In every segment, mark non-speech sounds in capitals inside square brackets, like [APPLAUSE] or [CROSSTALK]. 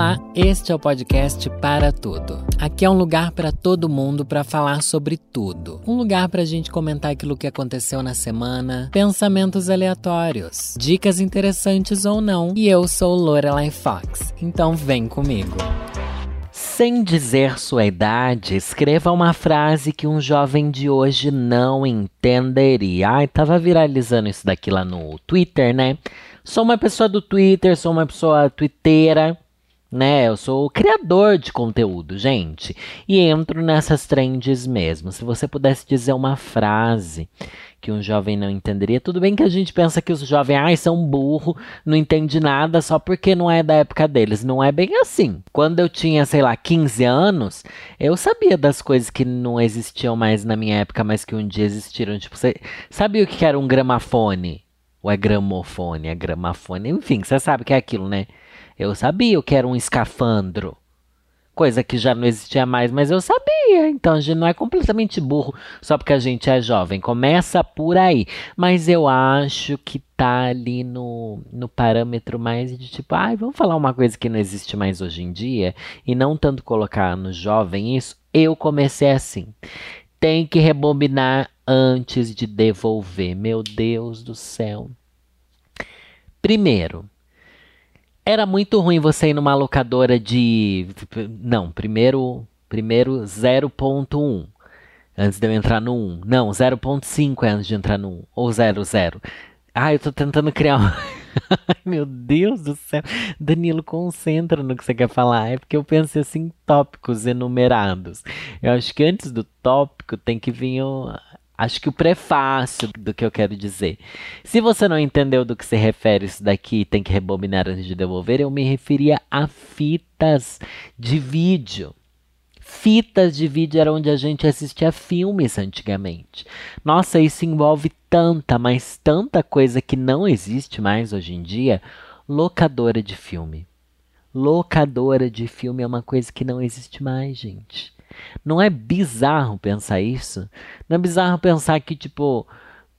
Olá, este é o podcast Para Tudo. Aqui é um lugar para todo mundo para falar sobre tudo. Um lugar para a gente comentar aquilo que aconteceu na semana, pensamentos aleatórios, dicas interessantes ou não. E eu sou Lorelai Fox, então vem comigo. Sem dizer sua idade, escreva uma frase que um jovem de hoje não entenderia. Ai, tava viralizando isso daqui lá no Twitter, né? Sou uma pessoa do Twitter, sou uma pessoa twitteira né? Eu sou criador de conteúdo, gente. E entro nessas trends mesmo. Se você pudesse dizer uma frase que um jovem não entenderia, tudo bem que a gente pensa que os jovens, são burro, não entende nada só porque não é da época deles. Não é bem assim. Quando eu tinha, sei lá, 15 anos, eu sabia das coisas que não existiam mais na minha época, mas que um dia existiram. Tipo, você sabia o que era um gramafone? Ou é gramofone? É gramafone? Enfim, você sabe o que é aquilo, né? Eu sabia o que era um escafandro. Coisa que já não existia mais, mas eu sabia. Então a gente não é completamente burro só porque a gente é jovem. Começa por aí. Mas eu acho que tá ali no, no parâmetro mais de tipo, ai, vamos falar uma coisa que não existe mais hoje em dia. E não tanto colocar no jovem isso. Eu comecei assim. Tem que rebobinar antes de devolver. Meu Deus do céu. Primeiro, era muito ruim você ir numa locadora de. Não, primeiro, primeiro 0.1. Antes de eu entrar no 1. Não, 0.5 é antes de entrar no 1. Ou 00. Ah, eu tô tentando criar um. [LAUGHS] Ai, meu Deus do céu. Danilo, concentra no que você quer falar. É porque eu pensei assim tópicos enumerados. Eu acho que antes do tópico tem que vir o, Acho que o prefácio do que eu quero dizer. Se você não entendeu do que se refere isso daqui, tem que rebobinar antes de devolver, eu me referia a fitas de vídeo. Fitas de vídeo era onde a gente assistia filmes antigamente. Nossa, isso envolve tanta, mas tanta coisa que não existe mais hoje em dia. Locadora de filme. Locadora de filme é uma coisa que não existe mais, gente. Não é bizarro pensar isso? Não é bizarro pensar que, tipo,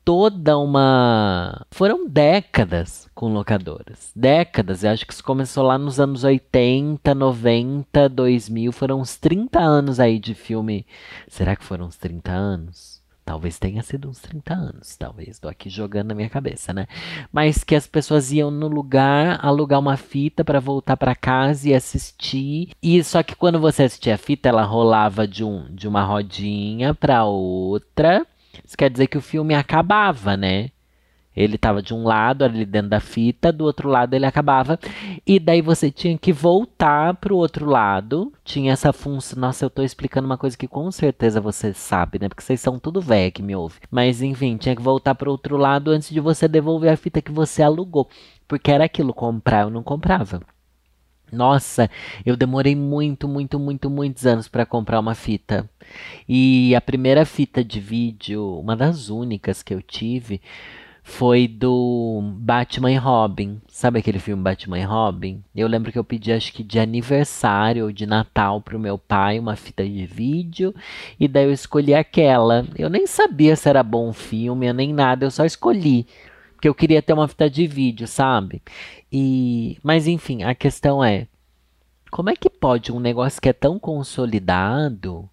toda uma. Foram décadas com locadoras. Décadas. Eu acho que isso começou lá nos anos 80, 90, 2000. Foram uns 30 anos aí de filme. Será que foram uns 30 anos? Talvez tenha sido uns 30 anos, talvez. Estou aqui jogando na minha cabeça, né? Mas que as pessoas iam no lugar alugar uma fita para voltar para casa e assistir. E só que quando você assistia a fita, ela rolava de, um, de uma rodinha para outra. Isso quer dizer que o filme acabava, né? Ele estava de um lado ali dentro da fita, do outro lado ele acabava. E daí você tinha que voltar para o outro lado. Tinha essa função. Nossa, eu estou explicando uma coisa que com certeza você sabe, né? Porque vocês são tudo velho que me ouve. Mas enfim, tinha que voltar para o outro lado antes de você devolver a fita que você alugou. Porque era aquilo, comprar eu não comprava. Nossa, eu demorei muito, muito, muito, muitos anos para comprar uma fita. E a primeira fita de vídeo, uma das únicas que eu tive, foi do Batman e Robin. Sabe aquele filme Batman e Robin? Eu lembro que eu pedi, acho que de aniversário ou de Natal pro meu pai uma fita de vídeo. E daí eu escolhi aquela. Eu nem sabia se era bom filme, nem nada, eu só escolhi. Porque eu queria ter uma fita de vídeo, sabe? E, mas enfim, a questão é: como é que pode um negócio que é tão consolidado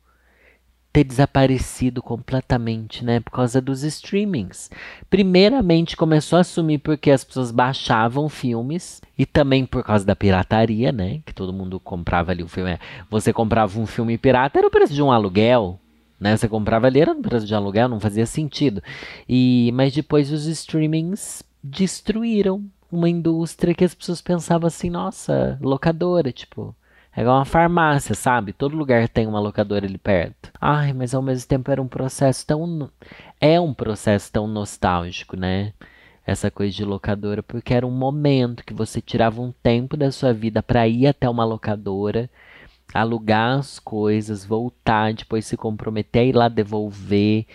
ter desaparecido completamente, né? Por causa dos streamings. Primeiramente começou a sumir porque as pessoas baixavam filmes e também por causa da pirataria, né? Que todo mundo comprava ali o filme. Você comprava um filme pirata, era o preço de um aluguel. Né, você comprava ali, era o preço de aluguel, não fazia sentido. E Mas depois os streamings destruíram uma indústria que as pessoas pensavam assim, nossa, locadora, tipo, é igual uma farmácia, sabe? Todo lugar tem uma locadora ali perto. Ai, mas ao mesmo tempo era um processo tão. É um processo tão nostálgico, né? Essa coisa de locadora, porque era um momento que você tirava um tempo da sua vida para ir até uma locadora, alugar as coisas, voltar, depois se comprometer a ir lá devolver.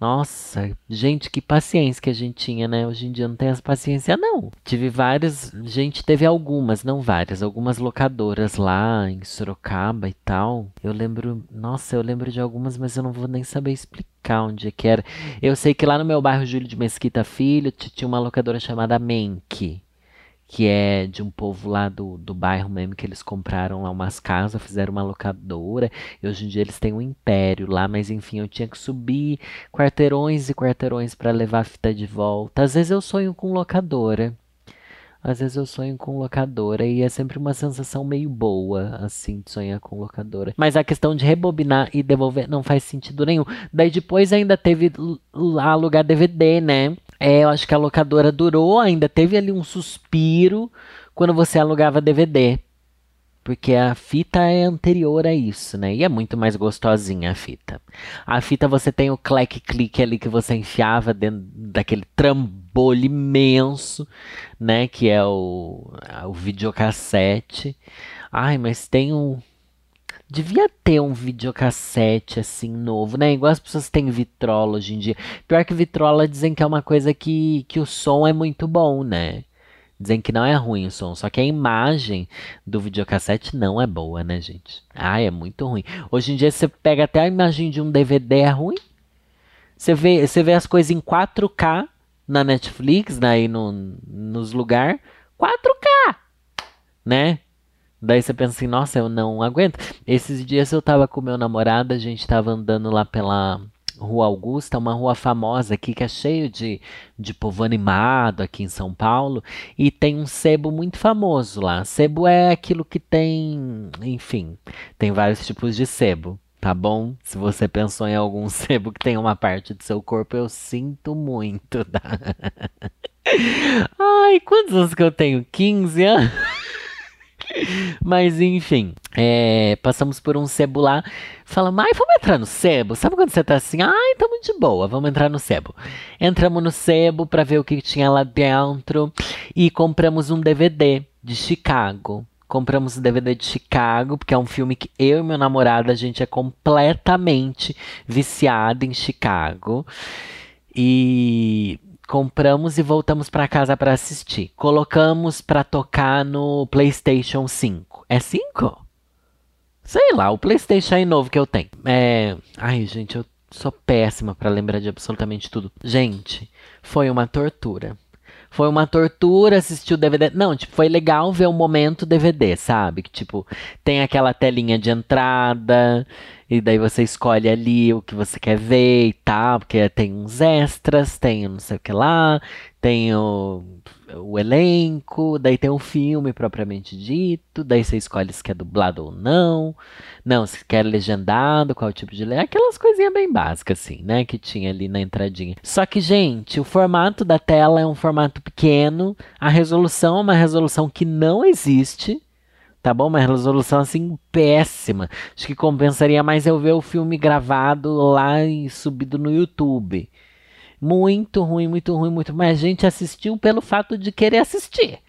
Nossa, gente, que paciência que a gente tinha, né? Hoje em dia não tem essa paciência, não. Tive várias, gente teve algumas, não várias, algumas locadoras lá em Sorocaba e tal. Eu lembro, nossa, eu lembro de algumas, mas eu não vou nem saber explicar onde é que era. Eu sei que lá no meu bairro Júlio de Mesquita Filho tinha uma locadora chamada Menk que é de um povo lá do, do bairro mesmo, que eles compraram lá umas casas, fizeram uma locadora, e hoje em dia eles têm um império lá, mas enfim, eu tinha que subir quarteirões e quarteirões para levar a fita de volta. Às vezes eu sonho com locadora. Às vezes eu sonho com locadora e é sempre uma sensação meio boa, assim, de sonhar com locadora. Mas a questão de rebobinar e devolver não faz sentido nenhum. Daí depois ainda teve alugar DVD, né? É, eu acho que a locadora durou, ainda teve ali um suspiro quando você alugava DVD. Porque a fita é anterior a isso, né? E é muito mais gostosinha a fita. A fita você tem o clack-click ali que você enfiava dentro daquele trambolho imenso, né? Que é o, o videocassete. Ai, mas tem um. Devia ter um videocassete assim novo, né? Igual as pessoas têm vitrola hoje em dia. Pior que vitrola dizem que é uma coisa que, que o som é muito bom, né? Dizem que não é ruim o som, só que a imagem do videocassete não é boa, né, gente? Ah, é muito ruim. Hoje em dia você pega até a imagem de um DVD, é ruim. Você vê, você vê as coisas em 4K na Netflix, daí no, nos lugares. 4K! Né? Daí você pensa assim, nossa, eu não aguento. Esses dias eu tava com meu namorado, a gente tava andando lá pela Rua Augusta, uma rua famosa aqui que é cheio de, de povo animado aqui em São Paulo, e tem um sebo muito famoso lá. Sebo é aquilo que tem, enfim, tem vários tipos de sebo, tá bom? Se você pensou em algum [LAUGHS] sebo que tem uma parte do seu corpo, eu sinto muito, tá? [LAUGHS] Ai, quantos anos que eu tenho? 15 anos? [LAUGHS] Mas enfim, é, passamos por um sebo lá. Falamos, ai, vamos entrar no sebo? Sabe quando você tá assim, ai, tamo de boa, vamos entrar no sebo. Entramos no sebo para ver o que tinha lá dentro e compramos um DVD de Chicago. Compramos o DVD de Chicago, porque é um filme que eu e meu namorado, a gente é completamente viciado em Chicago. E compramos e voltamos para casa para assistir. Colocamos para tocar no PlayStation 5. É 5? Sei lá, o PlayStation é novo que eu tenho. É, ai, gente, eu sou péssima para lembrar de absolutamente tudo. Gente, foi uma tortura. Foi uma tortura assistir o DVD. Não, tipo, foi legal ver o momento DVD, sabe? Que, tipo, tem aquela telinha de entrada, e daí você escolhe ali o que você quer ver e tal, porque tem uns extras, tem não sei o que lá, tem o, o elenco, daí tem o filme propriamente dito, daí você escolhe se quer dublado ou não, não, se quer legendado, qual tipo de legenda, aquelas coisinhas bem básicas assim, né, que tinha ali na entradinha. Só que, gente, o formato da tela é um formato pequeno, a resolução é uma resolução que não existe, tá bom? Uma resolução assim péssima. Acho que compensaria mais eu ver o filme gravado lá e subido no YouTube. Muito ruim, muito ruim, muito. Mas a gente assistiu pelo fato de querer assistir.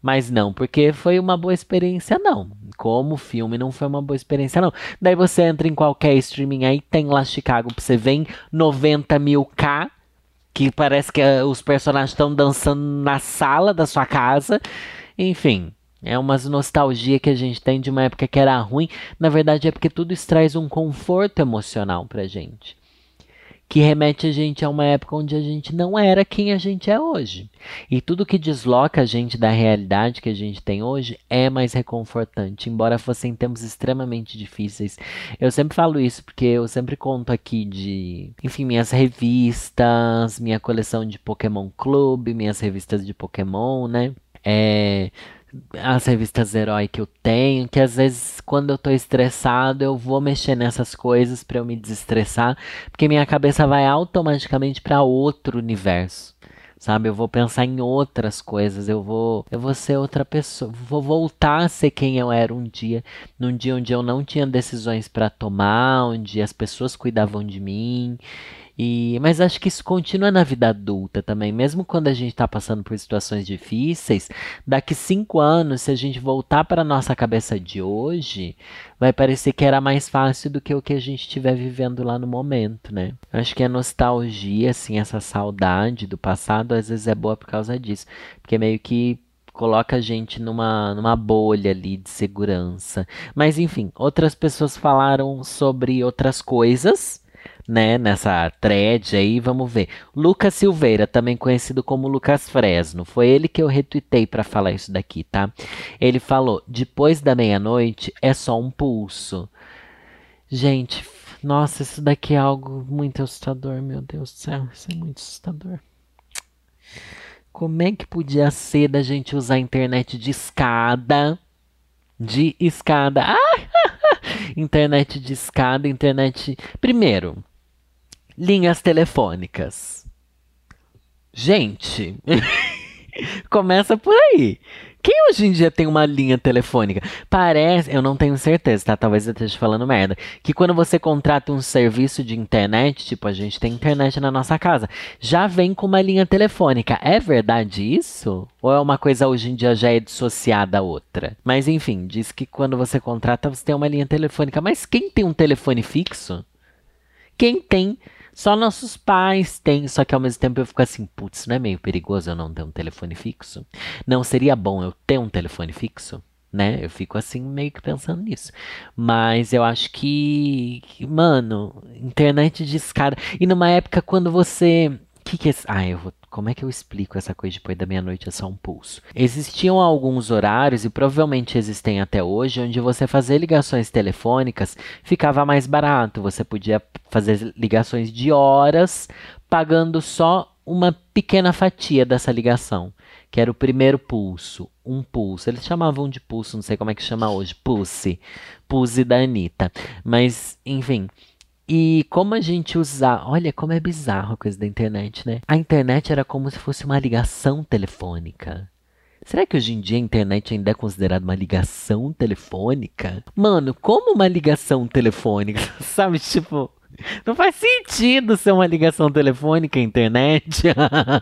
Mas não, porque foi uma boa experiência, não. Como filme não foi uma boa experiência, não. Daí você entra em qualquer streaming aí, tem lá Chicago pra você ver em 90 mil K, que parece que uh, os personagens estão dançando na sala da sua casa. Enfim, é umas nostalgia que a gente tem de uma época que era ruim. Na verdade, é porque tudo isso traz um conforto emocional pra gente. Que remete a gente a uma época onde a gente não era quem a gente é hoje. E tudo que desloca a gente da realidade que a gente tem hoje é mais reconfortante, embora fossem tempos extremamente difíceis. Eu sempre falo isso porque eu sempre conto aqui de, enfim, minhas revistas, minha coleção de Pokémon Clube, minhas revistas de Pokémon, né? É, as revistas herói que eu tenho, que às vezes quando eu tô estressado eu vou mexer nessas coisas para eu me desestressar, porque minha cabeça vai automaticamente para outro universo. Sabe, eu vou pensar em outras coisas, eu vou, eu vou ser outra pessoa, vou voltar a ser quem eu era um dia, num dia onde eu não tinha decisões para tomar, onde as pessoas cuidavam de mim e, mas acho que isso continua na vida adulta também, mesmo quando a gente está passando por situações difíceis. Daqui cinco anos, se a gente voltar para nossa cabeça de hoje, vai parecer que era mais fácil do que o que a gente estiver vivendo lá no momento, né? Acho que a nostalgia, assim, essa saudade do passado, às vezes é boa por causa disso, porque meio que coloca a gente numa, numa bolha ali de segurança. Mas enfim, outras pessoas falaram sobre outras coisas né, nessa thread aí, vamos ver. Lucas Silveira, também conhecido como Lucas Fresno, foi ele que eu retuitei para falar isso daqui, tá? Ele falou: depois da meia-noite é só um pulso. Gente, nossa, isso daqui é algo muito assustador, meu Deus do céu, isso é muito assustador. Como é que podia ser da gente usar a internet de escada? De escada. Ah! [LAUGHS] internet de escada, internet. Primeiro, linhas telefônicas. Gente, [LAUGHS] começa por aí. Quem hoje em dia tem uma linha telefônica? Parece, eu não tenho certeza, tá? Talvez eu esteja falando merda. Que quando você contrata um serviço de internet, tipo, a gente tem internet na nossa casa, já vem com uma linha telefônica. É verdade isso? Ou é uma coisa hoje em dia já é dissociada a outra? Mas enfim, diz que quando você contrata, você tem uma linha telefônica. Mas quem tem um telefone fixo? Quem tem só nossos pais têm, só que ao mesmo tempo eu fico assim, putz, não é meio perigoso eu não ter um telefone fixo? Não seria bom eu ter um telefone fixo? Né? Eu fico assim meio que pensando nisso. Mas eu acho que, mano, internet de escada. E numa época quando você que que é... Ah, eu vou... Como é que eu explico essa coisa depois da meia-noite é só um pulso? Existiam alguns horários, e provavelmente existem até hoje, onde você fazer ligações telefônicas ficava mais barato. Você podia fazer ligações de horas, pagando só uma pequena fatia dessa ligação, que era o primeiro pulso, um pulso. Eles chamavam de pulso, não sei como é que chama hoje, pulse, pulse da Anitta. Mas, enfim, e como a gente usar. Olha como é bizarro a coisa da internet, né? A internet era como se fosse uma ligação telefônica. Será que hoje em dia a internet ainda é considerada uma ligação telefônica? Mano, como uma ligação telefônica? [LAUGHS] Sabe, tipo. [LAUGHS] Não faz sentido ser uma ligação telefônica à internet.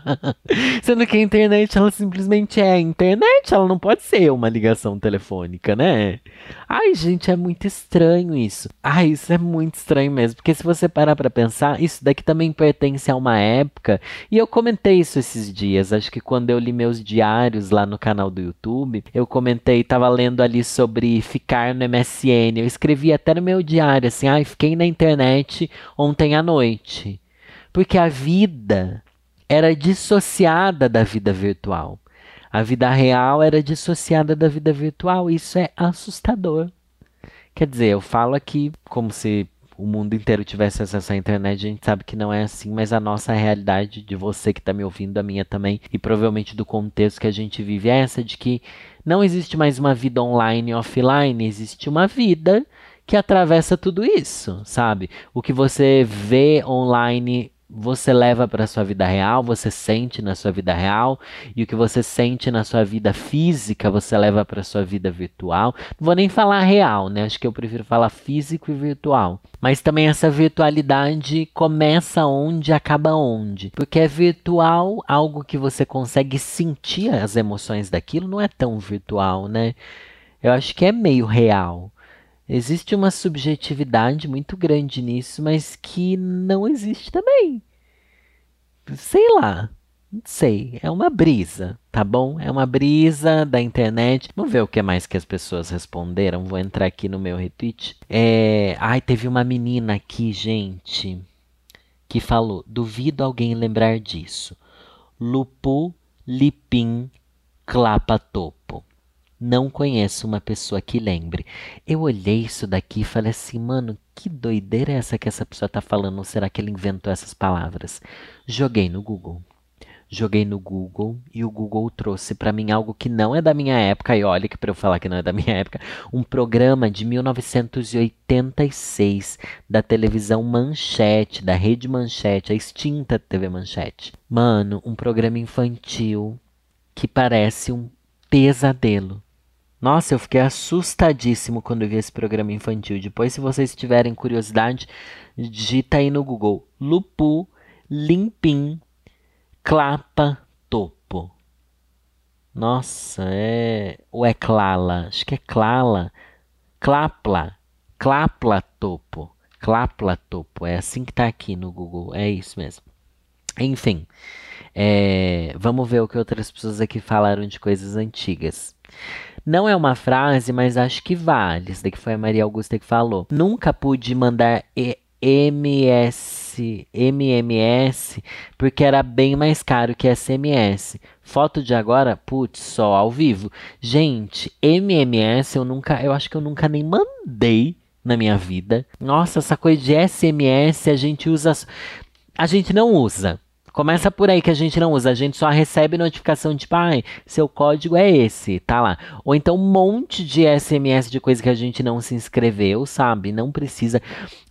[LAUGHS] Sendo que a internet, ela simplesmente é a internet, ela não pode ser uma ligação telefônica, né? Ai, gente, é muito estranho isso. Ai, isso é muito estranho mesmo, porque se você parar para pensar, isso daqui também pertence a uma época, e eu comentei isso esses dias, acho que quando eu li meus diários lá no canal do YouTube, eu comentei, tava lendo ali sobre ficar no MSN, eu escrevi até no meu diário assim, ai, fiquei na internet ontem à noite. Porque a vida era dissociada da vida virtual. A vida real era dissociada da vida virtual. Isso é assustador. Quer dizer, eu falo aqui como se o mundo inteiro tivesse acesso à internet, a gente sabe que não é assim, mas a nossa realidade, de você que está me ouvindo, a minha também, e provavelmente do contexto que a gente vive, é essa de que não existe mais uma vida online e offline, existe uma vida que atravessa tudo isso, sabe? O que você vê online você leva para a sua vida real, você sente na sua vida real, e o que você sente na sua vida física, você leva para a sua vida virtual. Não vou nem falar real, né? Acho que eu prefiro falar físico e virtual. Mas também essa virtualidade começa onde, acaba onde. Porque é virtual, algo que você consegue sentir as emoções daquilo, não é tão virtual, né? Eu acho que é meio real. Existe uma subjetividade muito grande nisso, mas que não existe também. Sei lá. Não sei, é uma brisa, tá bom? É uma brisa da internet. Vamos ver o que mais que as pessoas responderam. Vou entrar aqui no meu retweet. É... Ai, teve uma menina aqui, gente, que falou: duvido alguém lembrar disso. Lupu Lipim Clapatopo não conheço uma pessoa que lembre. Eu olhei isso daqui e falei assim, mano, que doideira é essa que essa pessoa tá falando? Ou será que ele inventou essas palavras? Joguei no Google. Joguei no Google e o Google trouxe para mim algo que não é da minha época, e olha que para eu falar que não é da minha época, um programa de 1986 da televisão Manchete, da Rede Manchete, a extinta TV Manchete. Mano, um programa infantil que parece um pesadelo. Nossa, eu fiquei assustadíssimo quando vi esse programa infantil. Depois, se vocês tiverem curiosidade, digita aí no Google Lupu Limpim Clapa Topo. Nossa, é. Ou é Clala? Acho que é Clala. Clapla. Clapla Topo. Clapla Topo. É assim que tá aqui no Google. É isso mesmo. Enfim. É, vamos ver o que outras pessoas aqui falaram de coisas antigas. Não é uma frase, mas acho que vale. Isso daqui foi a Maria Augusta que falou. Nunca pude mandar MS, MMS, porque era bem mais caro que SMS. Foto de agora, putz, só ao vivo. Gente, MMS eu nunca, eu acho que eu nunca nem mandei na minha vida. Nossa, essa coisa de SMS a gente usa, a gente não usa. Começa por aí que a gente não usa, a gente só recebe notificação tipo, ah, seu código é esse, tá lá. Ou então um monte de SMS de coisa que a gente não se inscreveu, sabe? Não precisa.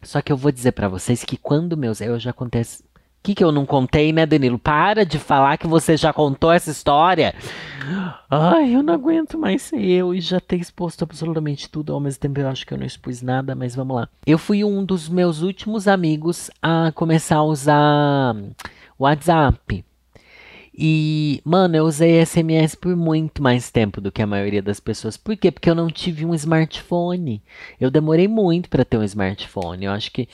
Só que eu vou dizer para vocês que quando meus. Eu já acontece. O que, que eu não contei, né, Danilo? Para de falar que você já contou essa história. Ai, eu não aguento mais ser eu e já ter exposto absolutamente tudo. Ao mesmo tempo, eu acho que eu não expus nada, mas vamos lá. Eu fui um dos meus últimos amigos a começar a usar WhatsApp. E, mano, eu usei SMS por muito mais tempo do que a maioria das pessoas. Por quê? Porque eu não tive um smartphone. Eu demorei muito para ter um smartphone. Eu acho que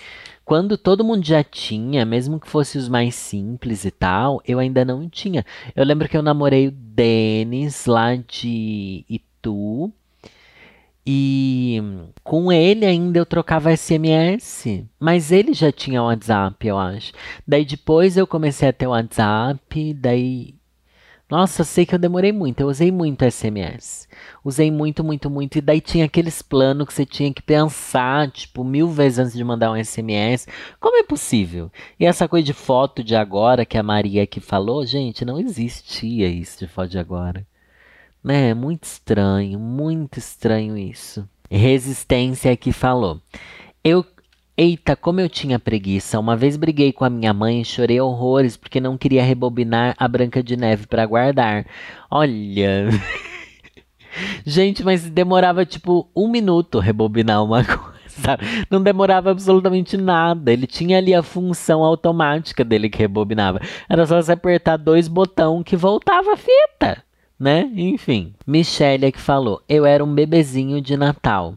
quando todo mundo já tinha, mesmo que fosse os mais simples e tal, eu ainda não tinha. Eu lembro que eu namorei o Denis lá de Itu. E com ele ainda eu trocava SMS, mas ele já tinha WhatsApp, eu acho. Daí depois eu comecei a ter WhatsApp, daí nossa, sei que eu demorei muito, eu usei muito SMS. Usei muito, muito, muito. E daí tinha aqueles planos que você tinha que pensar, tipo, mil vezes antes de mandar um SMS. Como é possível? E essa coisa de foto de agora que a Maria aqui falou, gente, não existia isso de foto de agora. Né? Muito estranho, muito estranho isso. Resistência que falou. Eu Eita, como eu tinha preguiça. Uma vez briguei com a minha mãe e chorei horrores porque não queria rebobinar a Branca de Neve para guardar. Olha. [LAUGHS] Gente, mas demorava tipo um minuto rebobinar uma [LAUGHS] coisa. Não demorava absolutamente nada. Ele tinha ali a função automática dele que rebobinava. Era só você apertar dois botões que voltava a fita né? Enfim. Michelle é que falou: Eu era um bebezinho de Natal.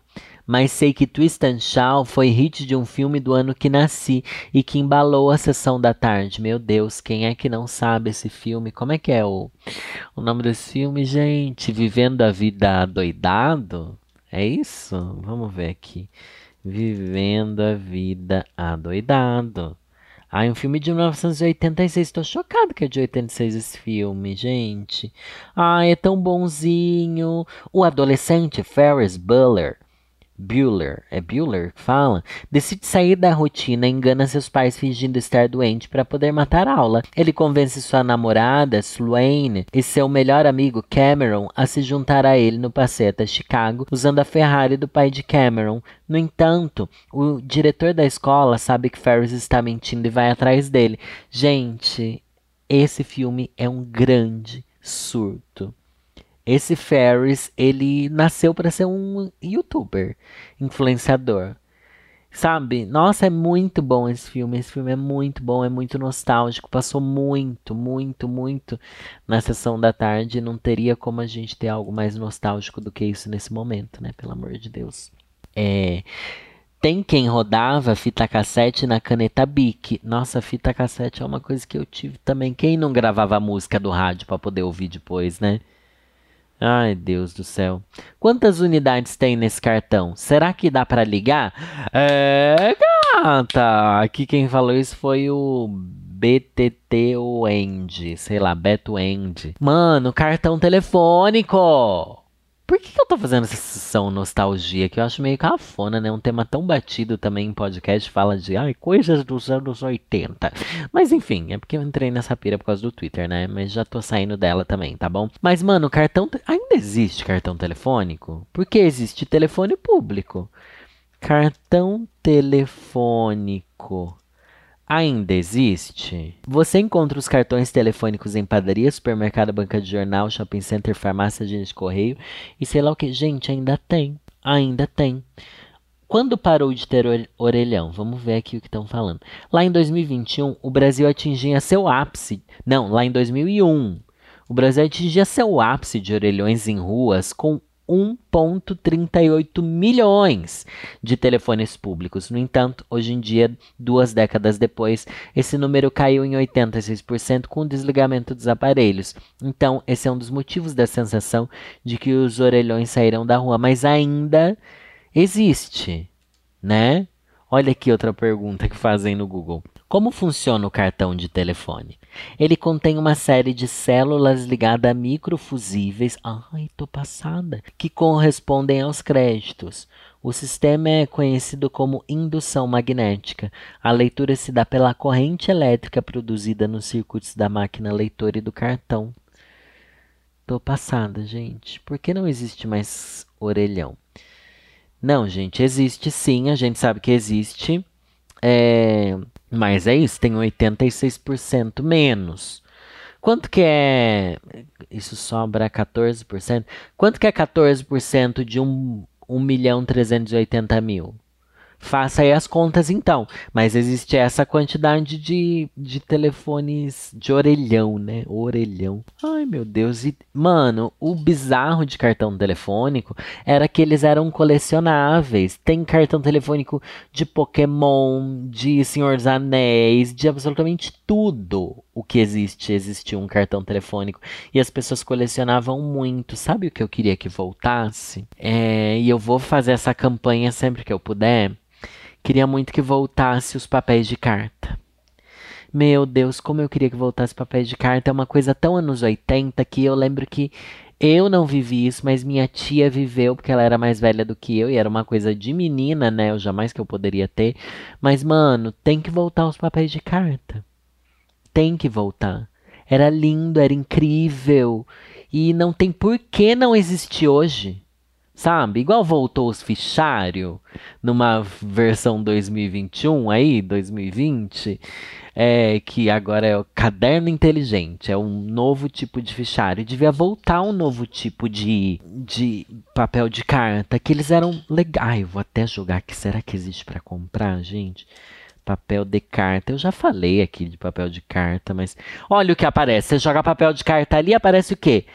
Mas sei que Twist and Shout foi hit de um filme do ano que nasci e que embalou a sessão da tarde. Meu Deus, quem é que não sabe esse filme? Como é que é o, o nome desse filme, gente? Vivendo a Vida Adoidado? É isso? Vamos ver aqui. Vivendo a Vida Adoidado. Ah, é um filme de 1986. Estou chocado que é de 86 esse filme, gente. Ah, é tão bonzinho. O adolescente Ferris Bueller Bueller, é Bueller que fala, decide sair da rotina e engana seus pais fingindo estar doente para poder matar a aula. Ele convence sua namorada, Sloane, e seu melhor amigo, Cameron, a se juntar a ele no passeio até Chicago, usando a Ferrari do pai de Cameron. No entanto, o diretor da escola sabe que Ferris está mentindo e vai atrás dele. Gente, esse filme é um grande surto. Esse Ferris, ele nasceu para ser um youtuber, influenciador. Sabe? Nossa, é muito bom esse filme. Esse filme é muito bom, é muito nostálgico. Passou muito, muito, muito na sessão da tarde. Não teria como a gente ter algo mais nostálgico do que isso nesse momento, né? Pelo amor de Deus. É. Tem quem rodava fita cassete na caneta Bic. Nossa, fita cassete é uma coisa que eu tive também. Quem não gravava música do rádio para poder ouvir depois, né? Ai, Deus do céu. Quantas unidades tem nesse cartão? Será que dá para ligar? É, gata! Aqui quem falou isso foi o BTT End, sei lá, Beto End. Mano, cartão telefônico! Por que, que eu tô fazendo essa sessão nostalgia que eu acho meio cafona, né? Um tema tão batido também em podcast, fala de ai, coisas dos anos 80. Mas enfim, é porque eu entrei nessa pira por causa do Twitter, né? Mas já tô saindo dela também, tá bom? Mas, mano, cartão. Ainda existe cartão telefônico? Porque existe telefone público. Cartão telefônico ainda existe? Você encontra os cartões telefônicos em padaria, supermercado, banca de jornal, shopping center, farmácia, agência de correio e sei lá o que. Gente, ainda tem. Ainda tem. Quando parou de ter orelhão? Vamos ver aqui o que estão falando. Lá em 2021, o Brasil atingia seu ápice. Não, lá em 2001. O Brasil atingia seu ápice de orelhões em ruas com 1,38 milhões de telefones públicos. No entanto, hoje em dia, duas décadas depois, esse número caiu em 86% com o desligamento dos aparelhos. Então, esse é um dos motivos da sensação de que os orelhões saíram da rua, mas ainda existe, né? Olha aqui outra pergunta que fazem no Google. Como funciona o cartão de telefone? Ele contém uma série de células ligadas a microfusíveis, ai, tô passada, que correspondem aos créditos. O sistema é conhecido como indução magnética. A leitura se dá pela corrente elétrica produzida nos circuitos da máquina leitora e do cartão. Tô passada, gente. Por que não existe mais orelhão? Não, gente, existe sim, a gente sabe que existe. É, mas é isso, tem 86% menos. Quanto que é. Isso sobra 14%? Quanto que é 14% de 1, 1 milhão 380 mil? Faça aí as contas então. Mas existe essa quantidade de, de telefones de orelhão, né? Orelhão. Ai, meu Deus. E, mano, o bizarro de cartão telefônico era que eles eram colecionáveis. Tem cartão telefônico de Pokémon, de Senhor dos Anéis, de absolutamente tudo o que existe. Existia um cartão telefônico. E as pessoas colecionavam muito. Sabe o que eu queria que voltasse? É, e eu vou fazer essa campanha sempre que eu puder Queria muito que voltasse os papéis de carta. Meu Deus, como eu queria que voltasse papéis de carta. É uma coisa tão anos 80 que eu lembro que eu não vivi isso, mas minha tia viveu porque ela era mais velha do que eu e era uma coisa de menina, né? Eu jamais que eu poderia ter. Mas, mano, tem que voltar os papéis de carta. Tem que voltar. Era lindo, era incrível. E não tem por que não existir hoje sabe? Igual voltou os fichários numa versão 2021 aí, 2020, é, que agora é o caderno inteligente, é um novo tipo de fichário. Devia voltar um novo tipo de, de papel de carta, que eles eram legais. Vou até jogar aqui, será que existe para comprar, gente? Papel de carta. Eu já falei aqui de papel de carta, mas olha o que aparece. Você joga papel de carta ali, aparece o quê?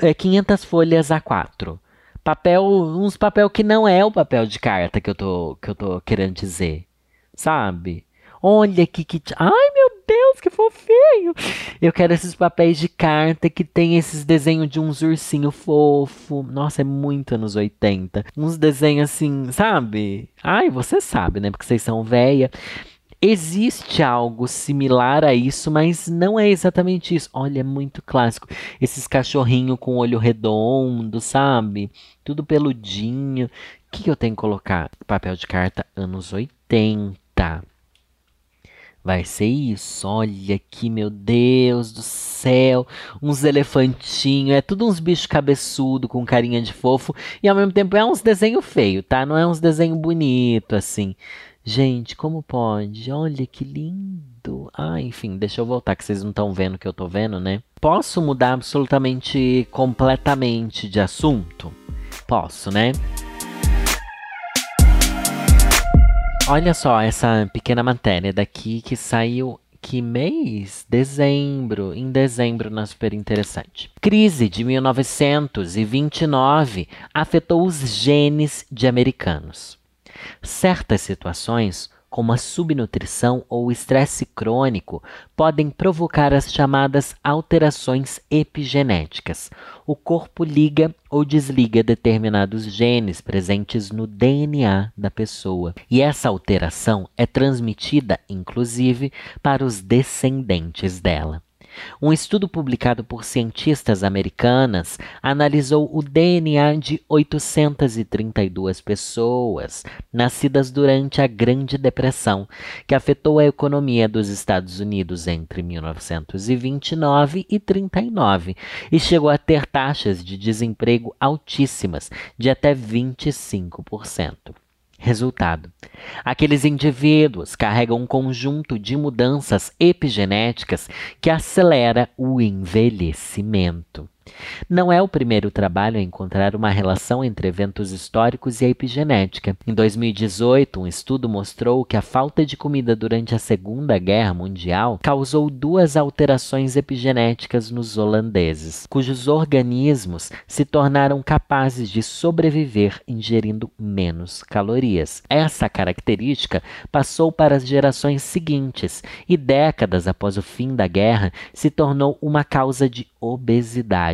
É 500 folhas A4 papel, uns papel que não é o papel de carta que eu tô, que eu tô querendo dizer, sabe? Olha que que. Ai, meu Deus, que fofinho! Eu quero esses papéis de carta que tem esses desenhos de uns ursinho fofo. Nossa, é muito anos 80. Uns desenhos assim, sabe? Ai, você sabe, né? Porque vocês são véia. Existe algo similar a isso, mas não é exatamente isso. Olha, é muito clássico. Esses cachorrinhos com olho redondo, sabe? Tudo peludinho. O que, que eu tenho que colocar? Papel de carta anos 80. Vai ser isso. Olha aqui, meu Deus do céu. Uns elefantinhos. É tudo uns bichos cabeçudo com carinha de fofo. E ao mesmo tempo é uns desenho feio, tá? Não é uns desenho bonito assim. Gente, como pode? Olha que lindo. Ah, enfim, deixa eu voltar que vocês não estão vendo o que eu tô vendo, né? Posso mudar absolutamente completamente de assunto? Posso, né? Olha só essa pequena matéria daqui que saiu que mês? Dezembro. Em dezembro, na super interessante. Crise de 1929 afetou os genes de americanos. Certas situações, como a subnutrição ou estresse crônico, podem provocar as chamadas alterações epigenéticas. O corpo liga ou desliga determinados genes presentes no DNA da pessoa, e essa alteração é transmitida, inclusive, para os descendentes dela. Um estudo publicado por cientistas americanas analisou o DNA de 832 pessoas nascidas durante a Grande Depressão, que afetou a economia dos Estados Unidos entre 1929 e 39 e chegou a ter taxas de desemprego altíssimas, de até 25%. Resultado: aqueles indivíduos carregam um conjunto de mudanças epigenéticas que acelera o envelhecimento. Não é o primeiro trabalho a encontrar uma relação entre eventos históricos e a epigenética. Em 2018, um estudo mostrou que a falta de comida durante a Segunda Guerra Mundial causou duas alterações epigenéticas nos holandeses, cujos organismos se tornaram capazes de sobreviver ingerindo menos calorias. Essa característica passou para as gerações seguintes e, décadas após o fim da guerra, se tornou uma causa de obesidade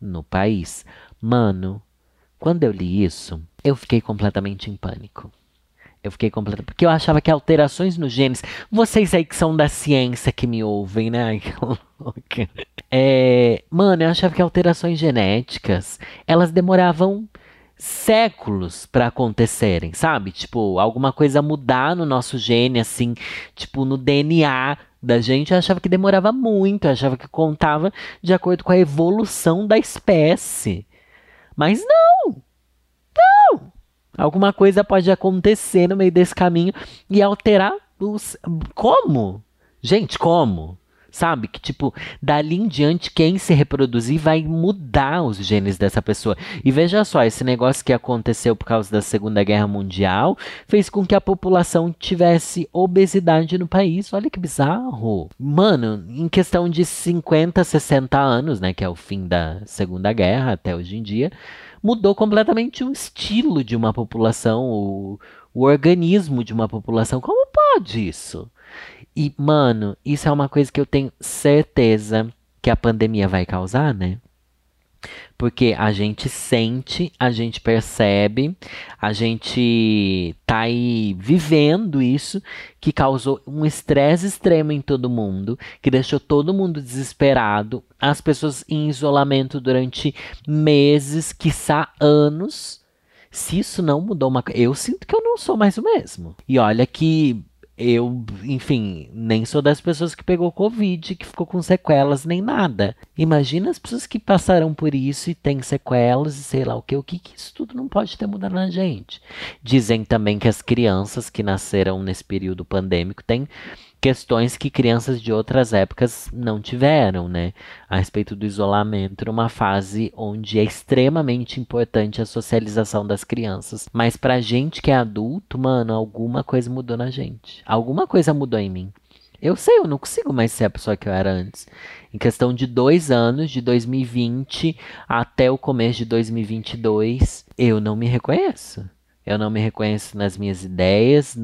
no país. Mano, quando eu li isso, eu fiquei completamente em pânico. Eu fiquei completa. Porque eu achava que alterações nos genes. Vocês aí que são da ciência que me ouvem, né? [LAUGHS] É, mano, eu achava que alterações genéticas elas demoravam séculos para acontecerem, sabe? Tipo, alguma coisa mudar no nosso gene, assim, tipo, no DNA da gente, eu achava que demorava muito, eu achava que contava de acordo com a evolução da espécie. Mas não! Não! Alguma coisa pode acontecer no meio desse caminho e alterar os. Como? Gente, como? Sabe? Que, tipo, dali em diante, quem se reproduzir vai mudar os genes dessa pessoa. E veja só, esse negócio que aconteceu por causa da Segunda Guerra Mundial fez com que a população tivesse obesidade no país. Olha que bizarro. Mano, em questão de 50, 60 anos, né? Que é o fim da Segunda Guerra até hoje em dia mudou completamente o estilo de uma população, o, o organismo de uma população. Como pode isso? E, mano, isso é uma coisa que eu tenho certeza que a pandemia vai causar, né? Porque a gente sente, a gente percebe, a gente tá aí vivendo isso que causou um estresse extremo em todo mundo, que deixou todo mundo desesperado, as pessoas em isolamento durante meses, quiçá anos. Se isso não mudou uma eu sinto que eu não sou mais o mesmo. E olha que eu, enfim, nem sou das pessoas que pegou Covid, que ficou com sequelas nem nada. Imagina as pessoas que passaram por isso e têm sequelas e sei lá o que. O que, que isso tudo não pode ter mudado na gente? Dizem também que as crianças que nasceram nesse período pandêmico têm questões que crianças de outras épocas não tiveram, né? A respeito do isolamento, numa fase onde é extremamente importante a socialização das crianças. Mas pra gente que é adulto, mano, alguma coisa mudou na gente. Alguma coisa mudou em mim. Eu sei, eu não consigo mais ser a pessoa que eu era antes. Em questão de dois anos, de 2020 até o começo de 2022, eu não me reconheço. Eu não me reconheço nas minhas ideias,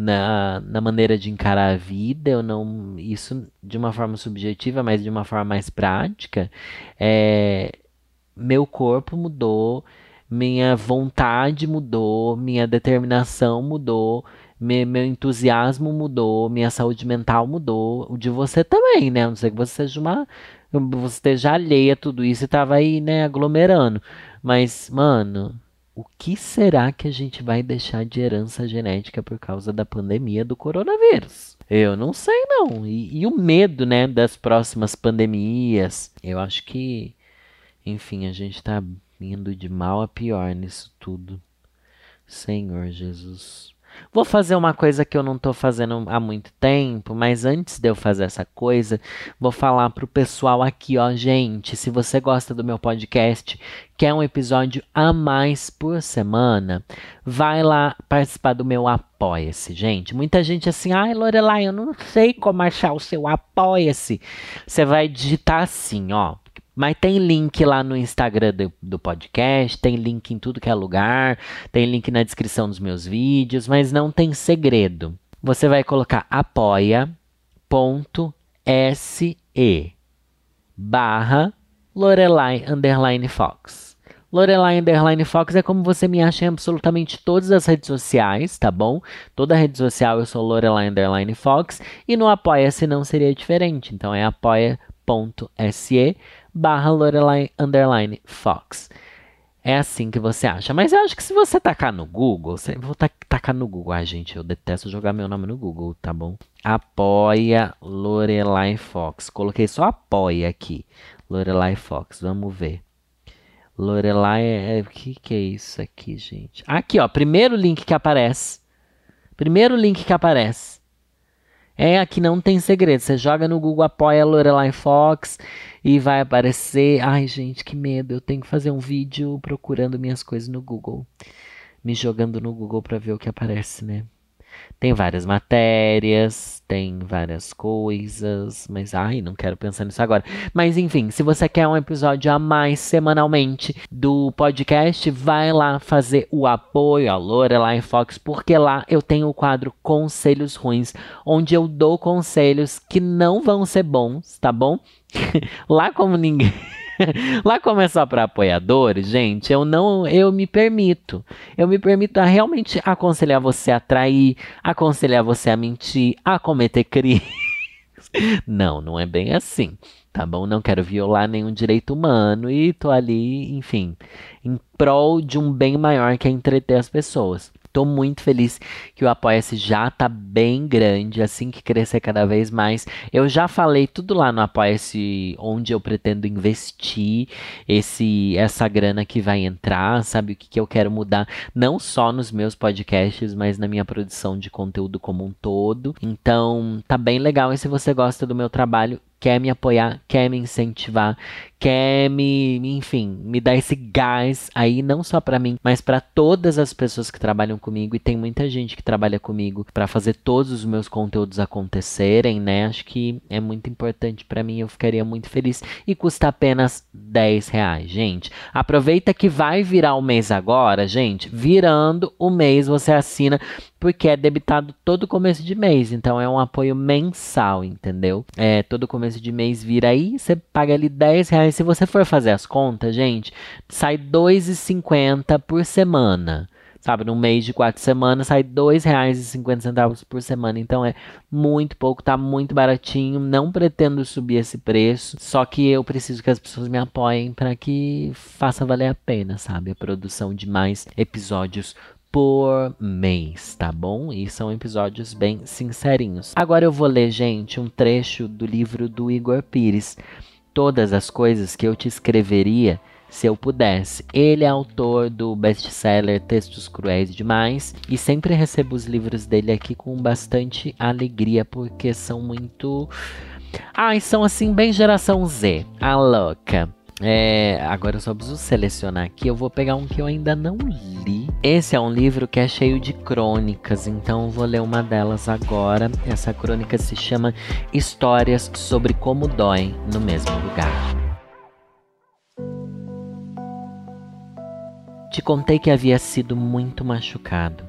na, na maneira de encarar a vida, eu não. Isso de uma forma subjetiva, mas de uma forma mais prática. É, meu corpo mudou, minha vontade mudou, minha determinação mudou, me, meu entusiasmo mudou, minha saúde mental mudou, o de você também, né? A não sei que você seja uma. Você esteja alheia a tudo isso e tava aí, né, aglomerando. Mas, mano, o que será que a gente vai deixar de herança genética por causa da pandemia do coronavírus? Eu não sei não. E, e o medo, né, das próximas pandemias? Eu acho que, enfim, a gente está indo de mal a pior nisso tudo. Senhor Jesus. Vou fazer uma coisa que eu não estou fazendo há muito tempo, mas antes de eu fazer essa coisa, vou falar pro pessoal aqui, ó, gente, se você gosta do meu podcast, quer um episódio a mais por semana, vai lá participar do meu Apoia-se, gente. Muita gente assim, ai, Lorelai, eu não sei como achar o seu Apoia-se. Você vai digitar assim, ó, mas tem link lá no Instagram do, do, podcast, tem link em tudo que é lugar, tem link na descrição dos meus vídeos, mas não tem segredo. Você vai colocar apoia.se barra Lorelai Underline Fox. Lorelai Underline Fox é como você me acha em absolutamente todas as redes sociais, tá bom? Toda rede social eu sou Lorelai Underline Fox e no Apoia-se não seria diferente. Então é apoia.se barra Lorelai underline Fox. É assim que você acha. Mas eu acho que se você tacar no Google, você, vou tacar no Google. Ai, gente, eu detesto jogar meu nome no Google, tá bom? Apoia Lorelai Fox. Coloquei só apoia aqui. Lorelai Fox, vamos ver. Lorelai, é, o que que é isso aqui, gente? Aqui, ó, primeiro link que aparece. Primeiro link que aparece. É, aqui não tem segredo. Você joga no Google Apoia Lorelai Fox e vai aparecer. Ai, gente, que medo. Eu tenho que fazer um vídeo procurando minhas coisas no Google. Me jogando no Google para ver o que aparece, né? Tem várias matérias, tem várias coisas, mas ai, não quero pensar nisso agora. Mas enfim, se você quer um episódio a mais semanalmente do podcast, vai lá fazer o apoio a Lorelai Fox, porque lá eu tenho o quadro Conselhos Ruins, onde eu dou conselhos que não vão ser bons, tá bom? [LAUGHS] lá como ninguém [LAUGHS] Lá como é só para apoiadores, gente, eu não, eu me permito. Eu me permito a realmente aconselhar você a trair, aconselhar você a mentir, a cometer crimes. [LAUGHS] Não, não é bem assim tá bom? Não quero violar nenhum direito humano e tô ali, enfim, em prol de um bem maior que é entreter as pessoas. Estou muito feliz que o Apoia-se já está bem grande, assim que crescer cada vez mais. Eu já falei tudo lá no Apoia-se onde eu pretendo investir esse essa grana que vai entrar, sabe o que, que eu quero mudar, não só nos meus podcasts, mas na minha produção de conteúdo como um todo. Então, tá bem legal. E se você gosta do meu trabalho, quer me apoiar, quer me incentivar, quer me, enfim, me dar esse gás aí não só para mim, mas para todas as pessoas que trabalham comigo e tem muita gente que trabalha comigo para fazer todos os meus conteúdos acontecerem, né? Acho que é muito importante para mim, eu ficaria muito feliz e custa apenas 10 reais, gente. Aproveita que vai virar o mês agora, gente. Virando o mês você assina porque é debitado todo começo de mês, então é um apoio mensal, entendeu? É, todo começo de mês vira aí, você paga ali 10 reais. Se você for fazer as contas, gente, sai 2,50 por semana. Sabe, num mês de quatro semanas sai R$ 2,50 por semana. Então é muito pouco, tá muito baratinho. Não pretendo subir esse preço. Só que eu preciso que as pessoas me apoiem para que faça valer a pena, sabe? A produção de mais episódios por mês, tá bom? E são episódios bem sincerinhos. Agora eu vou ler, gente, um trecho do livro do Igor Pires. Todas as coisas que eu te escreveria se eu pudesse. Ele é autor do best-seller Textos Cruéis Demais e sempre recebo os livros dele aqui com bastante alegria porque são muito. Ai, ah, são assim, bem geração Z, a louca. É, agora eu só preciso selecionar aqui. Eu vou pegar um que eu ainda não li. Esse é um livro que é cheio de crônicas, então vou ler uma delas agora. Essa crônica se chama Histórias sobre como dói no mesmo lugar. Te contei que havia sido muito machucado,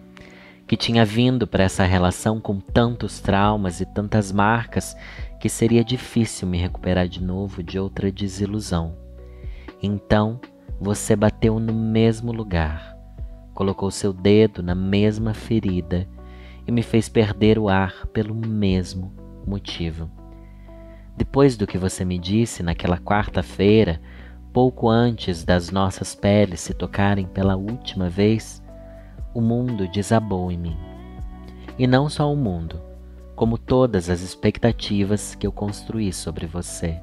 que tinha vindo para essa relação com tantos traumas e tantas marcas que seria difícil me recuperar de novo de outra desilusão. Então você bateu no mesmo lugar, colocou seu dedo na mesma ferida e me fez perder o ar pelo mesmo motivo. Depois do que você me disse naquela quarta-feira, pouco antes das nossas peles se tocarem pela última vez, o mundo desabou em mim. E não só o mundo, como todas as expectativas que eu construí sobre você.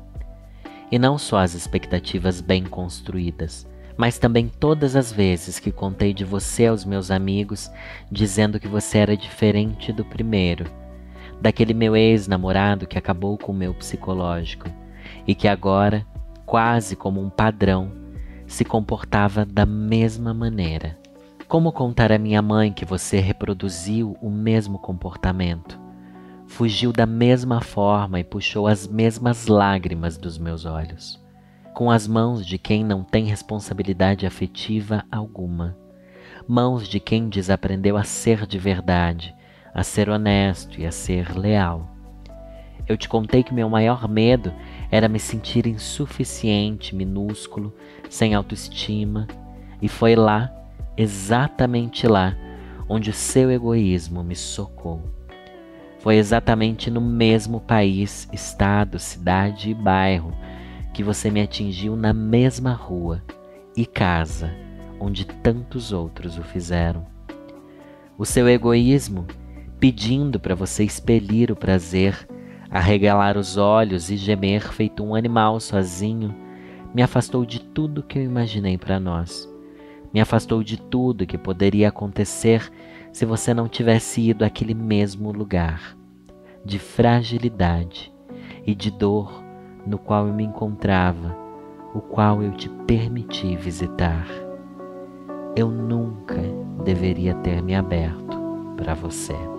E não só as expectativas bem construídas, mas também todas as vezes que contei de você aos meus amigos, dizendo que você era diferente do primeiro, daquele meu ex-namorado que acabou com o meu psicológico e que agora, quase como um padrão, se comportava da mesma maneira. Como contar à minha mãe que você reproduziu o mesmo comportamento? Fugiu da mesma forma e puxou as mesmas lágrimas dos meus olhos, com as mãos de quem não tem responsabilidade afetiva alguma, mãos de quem desaprendeu a ser de verdade, a ser honesto e a ser leal. Eu te contei que meu maior medo era me sentir insuficiente, minúsculo, sem autoestima, e foi lá, exatamente lá, onde o seu egoísmo me socou. Foi exatamente no mesmo país, estado, cidade e bairro que você me atingiu na mesma rua e casa onde tantos outros o fizeram. O seu egoísmo, pedindo para você expelir o prazer, arregalar os olhos e gemer feito um animal sozinho, me afastou de tudo que eu imaginei para nós. Me afastou de tudo que poderia acontecer se você não tivesse ido àquele mesmo lugar de fragilidade e de dor no qual eu me encontrava, o qual eu te permiti visitar. Eu nunca deveria ter me aberto para você.